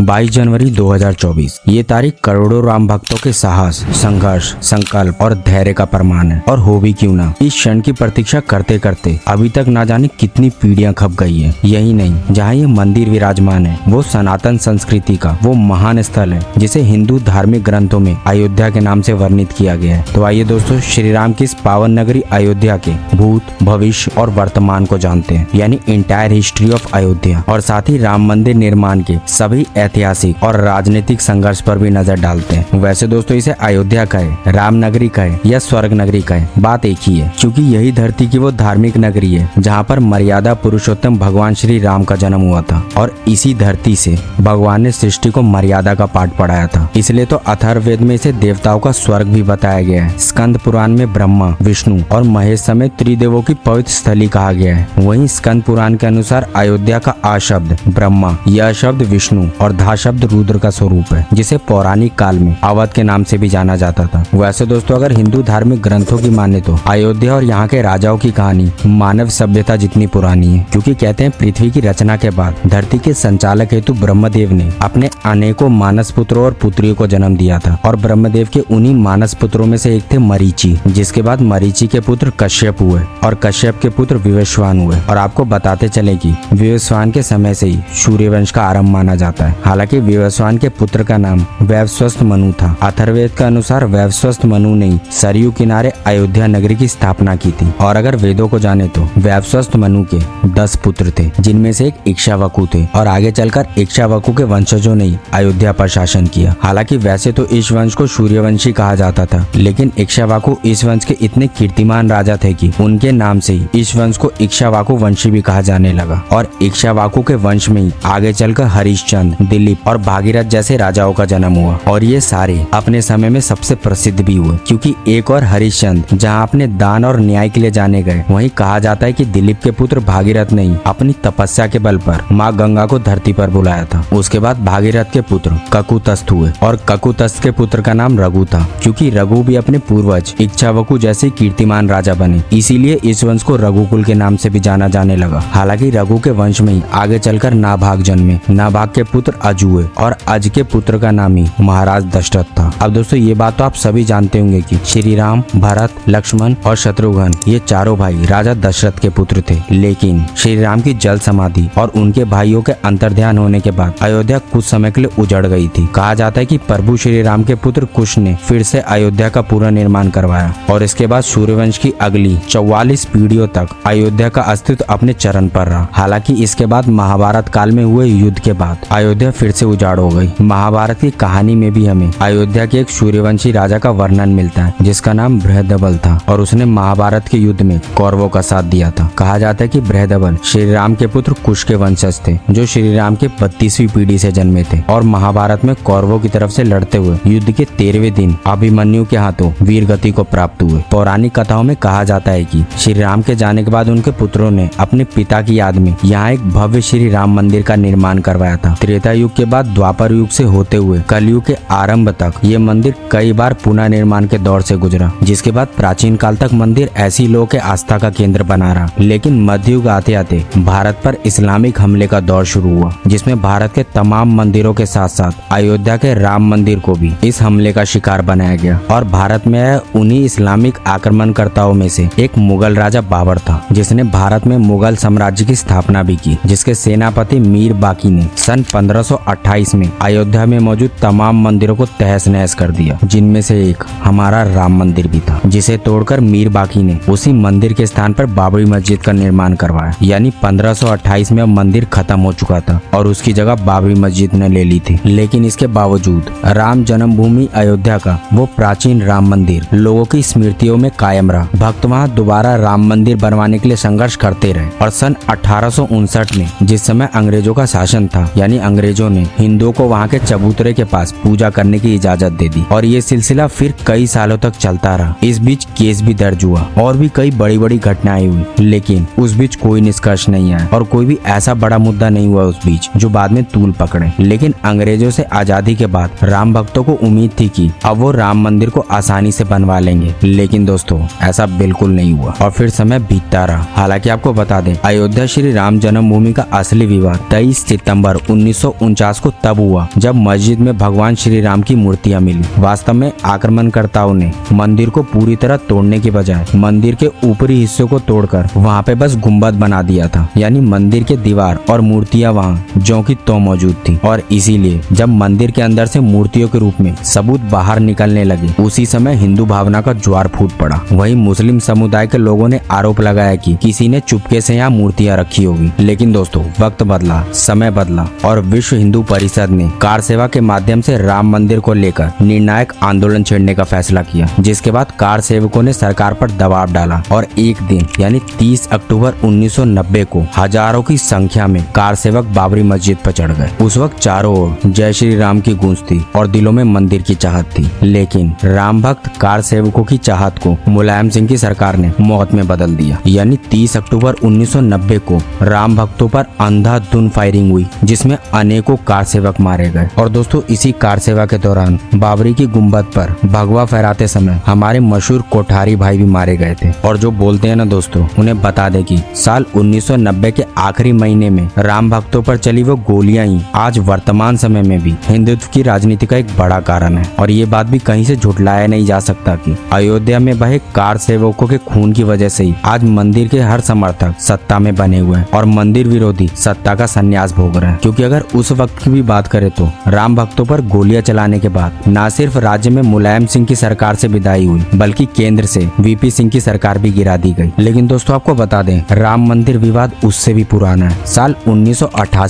22 जनवरी 2024 ये तारीख करोड़ों राम भक्तों के साहस, संघर्ष, संकल्प और धैर्य का प्रमाण है। और हो भी क्यों ना? इस क्षण की प्रतीक्षा करते करते अभी तक ना जाने कितनी पीढ़ियाँ खप गई है। यही नहीं, जहाँ ये मंदिर विराजमान है, वो सनातन संस्कृति का, वो महान स्थल है, जिसे हिंदू धार्मिक ग्रंथों में अयोध्या के नाम से वर्णित किया गया है। तो आइए दोस्तों श्री राम की इस पावन नगरी अयोध्या के भूत, भविष्य और वर्तमान को जानते हैं। यानी इंटायर हिस्ट्री ऑफ़ अयोध्या। और साथ ही राम मंदिर निर्माण के सभी ऐतिहासिक और राजनीतिक संघर्ष पर भी नज़र डालते हैं। वैसे दोस्तों, इसे अयोध्या कहे राम नगरी कहे या स्वर्ग नगरी कहे, बात एक ही है। क्योंकि यही धरती की वो धार्मिक नगरी है, जहाँ पर मर्यादा पुरुषोत्तम भगवान श्री राम का जन्म हुआ था। और इसी धरती से भगवान ने सृष्टि को मर्यादा का पाठ पढ़ाया था। इसलिए तो अथर्ववेद में इसे देवताओं का स्वर्ग भी बताया गया है। स्कंद पुराण में ब्रह्मा, विष्णु और महेश समेत त्रिदेवों की पवित्र स्थली कहा गया है। वहीं स्कंद पुराण के अनुसार अयोध्या का आ शब्द ब्रह्मा, यह शब्द विष्णु और धा शब्द रुद्र का स्वरूप है, जिसे पौराणिक काल में अवध के नाम से भी जाना जाता था। वैसे दोस्तों, अगर हिंदू धार्मिक ग्रंथों की माने तो अयोध्या और यहाँ के राजाओं की कहानी मानव सभ्यता जितनी पुरानी है, क्योंकि कहते हैं पृथ्वी की रचना के बाद धरती के संचालक हेतु ब्रह्मदेव ने अपने अनेकों मानस पुत्रों और पुत्रियों को जन्म दिया था, और ब्रह्मदेव के उन्हीं मानस पुत्रों में से एक थे मरीची, जिसके बाद मरीची के पुत्र कश्यप हुए, और कश्यप के पुत्र विवस्वान हुए। और आपको बताते चले कि विवस्वान के समय से ही सूर्यवंश का आरंभ माना जाता है। हालाँकि विवस्वान के पुत्र का नाम वैवस्वस्त मनु था। अथर्वेद के अनुसार वैवस्वस्त मनु ने सरयू किनारे अयोध्या नगरी की स्थापना की थी। और अगर वेदों को जाने तो वैवस्वस्त मनु के दस पुत्र थे, जिनमें से एक इच्छावकु थे। और आगे चलकर इच्छावकु के वंशजों ने अयोध्या पर शासन किया। हालाँकि वैसे तो इस वंश को सूर्यवंशी कहा जाता था, लेकिन इच्छावाकु इस वंश के इतने कीर्तिमान राजा थे कि उनके नाम से ही इस वंश को इच्छावाकु वंशी भी कहा जाने लगा। और इच्छावाकु के वंश में ही आगे चलकर हरिश्चंद दिलीप और भागीरथ जैसे राजाओं का जन्म हुआ। और ये सारे अपने समय में सबसे प्रसिद्ध भी हुए, क्योंकि एक और हरिश्चंद जहाँ अपने दान और न्याय के लिए जाने गए, वहीं कहा जाता है कि दिलीप के पुत्र भागीरथ ने अपनी तपस्या के बल पर माँ गंगा को धरती पर बुलाया था। उसके बाद भागीरथ के पुत्र ककुतस्थ हुए, और ककुतस्थ के पुत्र का नाम रघु था, क्योंकि रघु भी अपने पूर्वज इच्छा इच्छावकु जैसे कीर्तिमान राजा बने। इसीलिए इस वंश को रघुकुल के नाम से भी जाना जाने लगा। हालाँकि रघु के वंश में ही आगे चलकर नाभाग जन्मे। नाभाग के पुत्र अज हुए और अज के पुत्र का नाम ही महाराज दशरथ था। अब दोस्तों, ये बात तो आप सभी जानते होंगे कि श्री राम, भरत, लक्ष्मण और शत्रुघ्न, ये चारों भाई राजा दशरथ के पुत्र थे। लेकिन श्री राम की जल समाधि और उनके भाइयों के अंतर्ध्यान होने के बाद अयोध्या कुछ समय के लिए उजड़ गई थी। कहा जाता है कि प्रभु श्री राम के पुत्र कुश ने फिर से अयोध्या का पूरा निर्माण करवाया और इसके बाद सूर्यवंश की अगली चौवालीस पीढ़ियों तक अयोध्या का अस्तित्व अपने चरण पर रहा। हालाँकि इसके बाद महाभारत काल में हुए युद्ध के बाद अयोध्या फिर से उजाड़ हो गई। महाभारत की कहानी में भी हमें अयोध्या के एक सूर्यवंशी राजा का वर्णन मिलता है, जिसका नाम बृहदबल था, और उसने महाभारत के युद्ध में कौरवों का साथ दिया था। कहा जाता है कि बृहदवन श्री राम के पुत्र कुश के वंशज थे, जो श्री राम के बत्तीसवीं पीढ़ी से जन्मे थे और महाभारत में कौरवों की तरफ़ से लड़ते हुए युद्ध के तेरहवें दिन अभिमन्यु के हाथों वीर गति को प्राप्त हुए। पौराणिक कथाओं में कहा जाता है कि श्री राम के जाने के बाद उनके पुत्रों ने अपने पिता की याद में यहाँ एक भव्य श्री राम मंदिर का निर्माण करवाया था। त्रेता युग के बाद द्वापर युग से होते हुए कलयुग के आरंभ तक ये मंदिर कई बार पुनः निर्माण के दौर से गुजरा, जिसके बाद प्राचीन काल तक मंदिर ऐसी लोगों के आस्था का केंद्र बना रहा। लेकिन मध्य युग आते आते भारत पर इस्लामिक हमले का दौर शुरू हुआ, जिसमें भारत के तमाम मंदिरों के साथ साथ अयोध्या के राम मंदिर को भी इस हमले का शिकार बनाया गया और भारत में उन्हीं इस्लामिक आक्रमणकर्ताओं में से एक मुगल राजा बाबर था, जिसने भारत में मुगल साम्राज्य की स्थापना भी की, जिसके सेनापति मीर बाकी ने सन 1528 में अयोध्या में मौजूद तमाम मंदिरों को तहस नहस कर दिया, जिनमें से एक हमारा राम मंदिर भी था, जिसे तोड़कर मीर बाकी ने उसी मंदिर के स्थान पर बाबरी मस्जिद का निर्माण करवाया। यानी 1528 में मंदिर खत्म हो चुका था और उसकी जगह बाबरी मस्जिद ने ले ली थी। लेकिन इसके बावजूद राम जन्मभूमि अयोध्या का वो प्राचीन राम मंदिर लोगों की स्मृतियों में कायम रहा। भक्त वहाँ दोबारा राम मंदिर बनवाने के लिए संघर्ष करते रहे और सन अठारह सौ उनसठ में जिस समय अंग्रेज़ों का शासन था, यानी अंग्रेज़ों ने हिंदुओं को वहाँ के चबूतरे के पास पूजा करने की इजाज़त दे दी और ये सिलसिला फिर कई सालों तक चलता रहा। इस बीच केस भी दर्ज हुआ और भी कई बड़ी बड़ी घटनाएँ हुई। लेकिन उस बीच कोई निष्कर्ष नहीं आया और कोई भी ऐसा बड़ा मुद्दा नहीं हुआ उस बीच, जो बाद में तूल पकड़े। लेकिन अंग्रेज़ों से आज़ादी के बाद राम भक्तों को उम्मीद थी कि अब वो राम मंदिर को आसानी से बनवा लेंगे। लेकिन दोस्तों, ऐसा बिल्कुल नहीं हुआ और फिर समय बीतता रहा। हालाँकि आपको बता दें, अयोध्या श्री राम जन्मभूमि का असली विवाद तेईस सितंबर उन्नीस सौ उनचास को तब हुआ, जब मस्जिद में भगवान श्री राम की मूर्तियाँ मिली। वास्तव में आक्रमणकर्ताओं ने मंदिर को पूरी तरह तोड़ने के बजाय मंदिर के ऊपरी हिस्से को तोड़कर वहाँ पे बस गुंबद बना दिया था, यानी मंदिर के दीवार और मूर्तियाँ वहाँ, जो की तो मौजूद थी। और इसीलिए, जब मंदिर के अंदर से मूर्तियों के रूप में सबूत बाहर निकलने लगे, उसी समय हिंदू भावना का ज्वार फूट पड़ा। वही मुस्लिम समुदाय के लोगों ने आरोप लगाया कि किसी ने चुपके से यहाँ मूर्तियाँ रखी होगी। लेकिन दोस्तों, वक्त बदला, समय बदला, और विश्व हिंदू परिषद ने कार सेवा के माध्यम से राम मंदिर को लेकर निर्णायक आंदोलन छेड़ने का फैसला किया, जिसके बाद कार सेवकों ने सरकार पर दबाव डाला, और एक दिन, यानी 30 अक्टूबर 1990 को हज़ारों की संख्या में कार सेवक बाबरी मस्जिद पर चढ़ गए। उस वक्त चारों ओर जय श्री राम की गूंज थी और दिलों में मंदिर की चाहत थी। लेकिन राम भक्त कार सेवकों की चाहत को मुलायम सिंह की सरकार ने मौत में बदल दिया। यानी 30 अक्टूबर 1990 को राम भक्तों पर अंधाधुन फायरिंग हुई, जिसमें अनेकों कार सेवक मारे गए। और दोस्तों, इसी कार सेवा के दौरान बाबरी की गुंबद पर भगवा फहराते समय हमारे मशहूर कोठारी भाई भी मारे गए थे। और जो बोलते हैं ना दोस्तों, उन्हें बता दे की साल 1990 के आखिरी महीने में राम भक्तों पर चली वो गोलियाँ ही आज वर्तमान समय में भी हिंदुत्व की राजनीति का एक बड़ा कारण है। और ये बात भी कहीं से झुटलाया नहीं जा सकता कि अयोध्या में बहे कार सेवकों के खून की वजह से ही आज मंदिर के हर समर्थक सत्ता में बने हुए हैं और मंदिर विरोधी सत्ता का संन्यास भोग रहे हैं। क्योंकि अगर उस वक्त की भी बात करें तो राम भक्तों पर गोलियाँ चलाने के बाद न सिर्फ़ राज्य में मुलायम सिंह की सरकार से विदाई हुई, बल्कि केंद्र से वीपी सिंह की सरकार भी गिरा दी गई। लेकिन दोस्तों, आपको बता दें, राम मंदिर विवाद उससे भी पुराना है। साल उन्नीस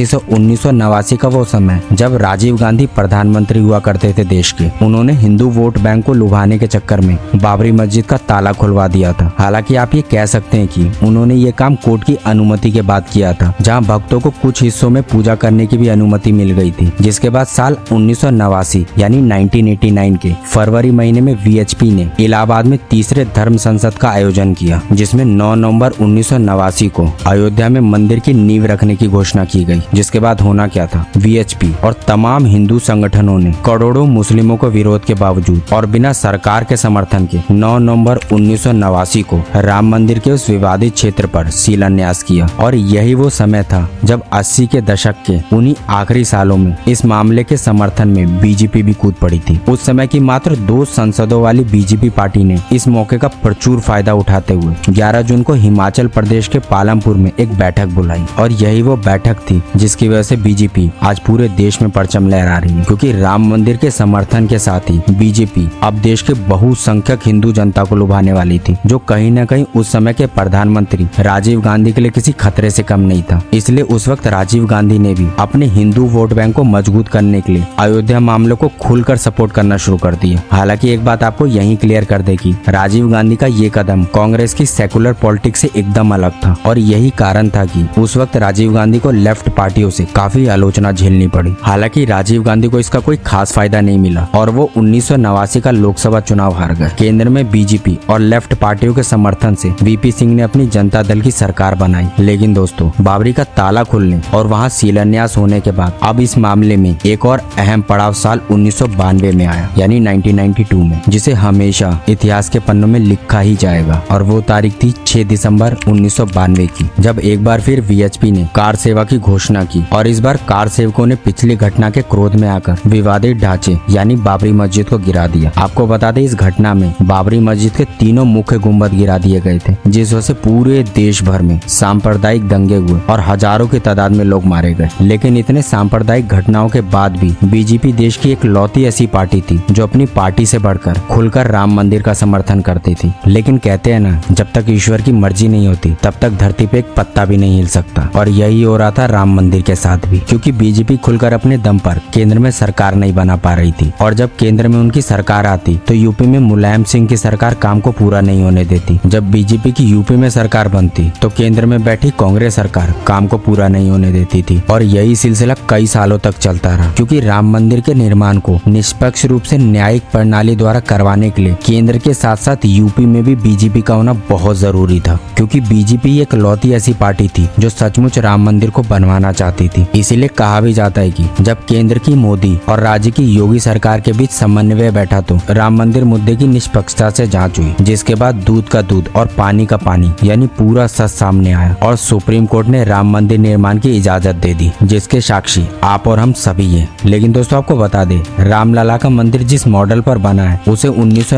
से उन्नीस सौ नवासी का वो समय, जब राजीव गांधी प्रधानमंत्री हुआ करते थे देश के। उन्होंने हिंदू वोट बैंक को लुभाने के चक्कर में बाबरी मस्जिद का ताला खुलवा दिया था। हालाँकि आप ये कह सकते हैं कि उन्होंने ये काम कोर्ट की अनुमति के बाद किया था, जहाँ भक्तों को कुछ हिस्सों में पूजा करने की भी अनुमति मिल गई थी, जिसके बाद साल उन्नीस सौ नवासी, यानी 1989 के फरवरी महीने में वीएचपी ने इलाहाबाद में तीसरे धर्म संसद का आयोजन किया, जिसमें 9 नवंबर उन्नीस सौ नवासी को अयोध्या में मंदिर की नींव रखने की घोषणा की गई, जिसके बाद होना क्या था? वीएचपी और तमाम हिंदू संगठनों ने करोड़ों मुस्लिमों को विरोध के बावजूद और बिना सरकार के समर्थन के 9 नवंबर उन्नीस सौ नवासी को राम मंदिर के उस विवादित क्षेत्र पर शिलान्यास किया और यही वो समय था जब 80 के दशक के उन्हीं आखिरी सालों में इस मामले के समर्थन में बीजेपी भी कूद पड़ी थी। उस समय की मात्र दो संसदों वाली बीजेपी पार्टी ने इस मौके का प्रचुर फ़ायदा उठाते हुए 11 जून को हिमाचल प्रदेश के पालमपुर में एक बैठक बुलाई और यही वो बैठक थी जिसकी वजह से बीजेपी आज पूरे देश में परचम लहरा रही है। क्योंकि राम मंदिर के समर्थन के साथ ही बीजेपी अब देश के बहुसंख्यक हिंदू जनता को लुभाने वाली थी, जो कहीं न कहीं उस समय के प्रधानमंत्री राजीव गांधी के लिए किसी खतरे से कम नहीं था। इसलिए उस वक्त राजीव गांधी ने भी अपने हिंदू वोट बैंक को मज़बूत करने के लिए अयोध्या मामलों को खुलकर सपोर्ट करना शुरू कर दिया। हालाँकि एक बात आपको यही क्लियर कर देगी राजीव गांधी का ये कदम कांग्रेस की सेकुलर पॉलिटिक्स से एकदम अलग था और यही कारण था कि उस वक्त राजीव गांधी को लेफ़्ट पार्टियों से काफ़ी आलोचना झेलनी पड़ी। हालाँकि राजीव गांधी को इसका कोई खास फ़ायदा नहीं मिला और वो उन्नीस सौ नवासी का लोकसभा चुनाव हार गए। केंद्र में बीजेपी और लेफ़्ट पार्टियों के समर्थन से वीपी सिंह ने अपनी जनता दल की सरकार बनाई। लेकिन दोस्तों, बाबरी का ताला खुलने और वहाँ शिलान्यास होने के बाद अब इस मामले में एक और अहम पड़ाव साल उन्नीस सौ बानवे में आया, यानी 1992 में, जिसे हमेशा इतिहास के पन्नों में लिखा ही जाएगा। और वो तारीख थी 6 दिसंबर उन्नीस सौ बानवे की, जब एक बार फिर वीएचपी ने कार सेवा की घोषणा की और इस बार कार सेवकों ने पिछली घटना के क्रोध में आकर विवादित ढांचे यानी बाबरी मस्जिद को गिरा दिया। आपको बता दें, इस घटना में बाबरी मस्जिद के तीनों मुख्य गुंबद गिरा दिए गए थे, जिस वजह से पूरे देश भर में सांप्रदायिक दंगे हुए और हज़ारों की तादाद में लोग मारे गए। लेकिन इतने सांप्रदायिक घटनाओं के बाद भी बीजेपी देश की एक लौती ऐसी पार्टी थी, जो अपनी पार्टी से बढ़कर खुलकर राम मंदिर का समर्थन करती थी। लेकिन कहते हैं ना, जब तक ईश्वर की मर्ज़ी नहीं होती। तब तक धरती पे एक पत्ता भी नहीं हिल सकता। और यही हो रहा था राम मंदिर के साथ भी। क्योंकि बीजेपी खुलकर अपने दम पर केंद्र में सरकार नहीं बना पा रही थी। और जब केंद्र में उनकी सरकार आती तो यूपी में मुलायम सिंह की सरकार काम को पूरा नहीं होने देती। जब बीजेपी की यूपी में सरकार बनती तो केंद्र में बैठी कांग्रेस सरकार काम को पूरा नहीं होने देती थी। और यही सिलसिला कई सालों तक चलता रहा। क्योंकि राम मंदिर के निर्माण को निष्पक्ष रूप से न्यायिक प्रणाली द्वारा करवाने के लिए केंद्र के साथ साथ यूपी में भी बीजेपी का होना बहुत ज़रूरी था। क्योंकि बीजेपी एक लौती ऐसी पार्टी थी, जो सचमुच राम मंदिर को बनवाना चाहती थी। इसीलिए कहा भी जाता है कि जब केंद्र की मोदी और राज्य की योगी सरकार के बीच समन्वय बैठा तो राम मंदिर मुद्दे की निष्पक्षता से जाँच हुई, जिसके बाद दूध का दूध और पानी का पानी, यानी पूरा सच सामने आया और सुप्रीम कोर्ट ने राम मंदिर निर्माण की इजाज़त दे दी, जिसके साक्षी आप और हम सभी हैं। लेकिन दोस्तों, आपको बता दे, रामलला का मंदिर जिस मॉडल पर बना है, उसे उन्नीस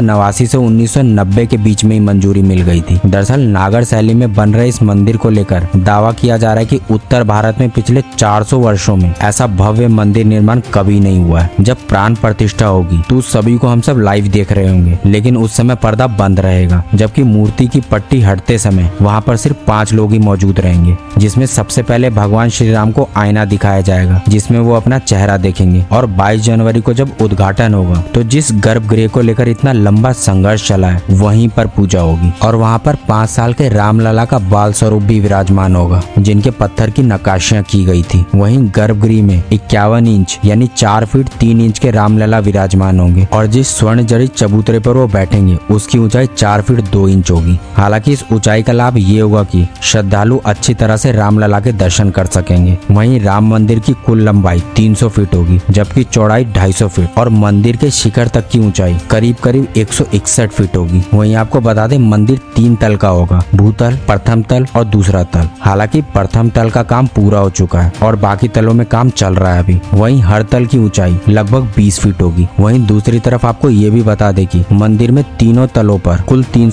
से उन्नीस सौ नब्बे के बीच में ही मंजूरी मिल गई थी। दरअसल नागर शैली में बन रहे इस मंदिर को लेकर दावा किया जा रहा है कि उत्तर भारत में पिछले 400 वर्षों में ऐसा भव्य मंदिर निर्माण कभी नहीं हुआ है। जब प्राण प्रतिष्ठा होगी तो सभी को हम सब लाइव देख रहे होंगे। लेकिन उस समय पर्दा बंद रहेगा, जबकि मूर्ति की पट्टी हटते समय वहाँ पर सिर्फ़ पाँच लोग ही मौजूद रहेंगे, जिसमें सबसे पहले भगवान श्री राम को आईना दिखाया जाएगा, जिसमें वो अपना चेहरा देखेंगे। और 22 जनवरी को जब उद्घाटन होगा तो जिस गर्भगृह को लेकर इतना लंबा संघर्ष चला है, वहीं पर पूजा होगी। और वहाँ पर पाँच साल के रामलला का बाल स्वरूप भी विराजमान होगा, जिनके पत्थर की नकाशियाँ की गई थी। वहीं गर्भगृह में इक्यावन इंच, यानी चार फीट तीन इंच के रामलला विराजमान होंगे, और जिस स्वर्ण जड़ित चबूतरे पर वो बैठेंगे, उसकी ऊंचाई चार फीट दो इंच होगी। हालाँकि इस ऊंचाई का लाभ ये होगा कि श्रद्धालु अच्छी तरह से रामलला के दर्शन कर सकेंगे। वहीं राम मंदिर की कुल लंबाई 300 फीट होगी, जबकि चौड़ाई 250 फीट, और मंदिर के शिखर तक की ऊंचाई करीब करीब एक सौ इकसठ फीट होगी। वहीं आपको बता दें, मंदिर तीन तल का होगा। भूतल प्रथम तल और दूसरा तल। हालाँकि प्रथम तल का काम पूरा हो चुका है और बाकी तलों में काम चल रहा है अभी। वहीं हर तल की ऊंचाई लगभग 20 फीट होगी। वहीं दूसरी तरफ़ आपको ये भी बता दे कि मंदिर में तीनों तलों पर कुल तीन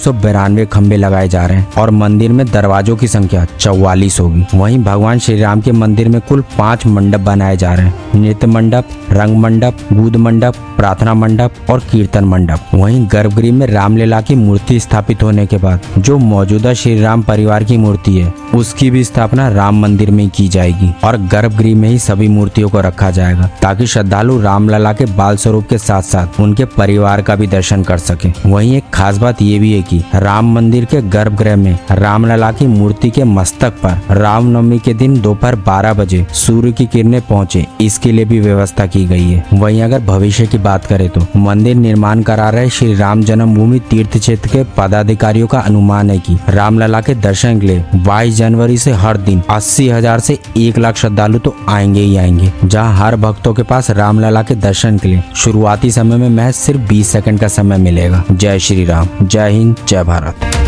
खंबे लगाए जा रहे हैं और मंदिर में दरवाजों की संख्या चौवालीस होगी। वहीं भगवान श्री राम के मंदिर में कुल पाँच मंडप बनाए जा रहे हैं। नृत्य मंडप, रंग मंडप बूद मंडप, प्रार्थना मंडप और कीर्तन मंडप। वहीं गर्भगृह में रामलीला की मूर्ति स्थापित होने के बाद जो मौजूदा श्री राम परिवार की मूर्ति है। उसकी भी स्थापना राम मंदिर में की जाएगी और गर्भगृह में ही सभी मूर्तियों को रखा जाएगा, ताकि श्रद्धालु रामलला के बाल स्वरूप के साथ साथ उनके परिवार का भी दर्शन कर सके। वहीं एक खास बात ये भी है कि राम मंदिर के गर्भगृह में रामलला की मूर्ति के मस्तक पर रामनवमी के दिन दोपहर बारह बजे सूर्य की किरणें पहुँचे, इसके लिए भी व्यवस्था की गई है। वहीं अगर भविष्य की बात करें तो मंदिर निर्माण करा रहे श्री राम जन्मभूमि तीर्थ क्षेत्र के पदाधिकारियों का अनुमान है की रामलला के दर्शन के लिए। बाईस जनवरी से हर दिन अस्सी हज़ार से एक लाख श्रद्धालु तो आएँगे ही आएँगे। जहाँ हर भक्तों के पास रामलला के दर्शन के लिए। शुरुआती समय में महज सिर्फ़ 20 सेकंड का समय मिलेगा। जय श्री राम। जय हिंद, जय भारत।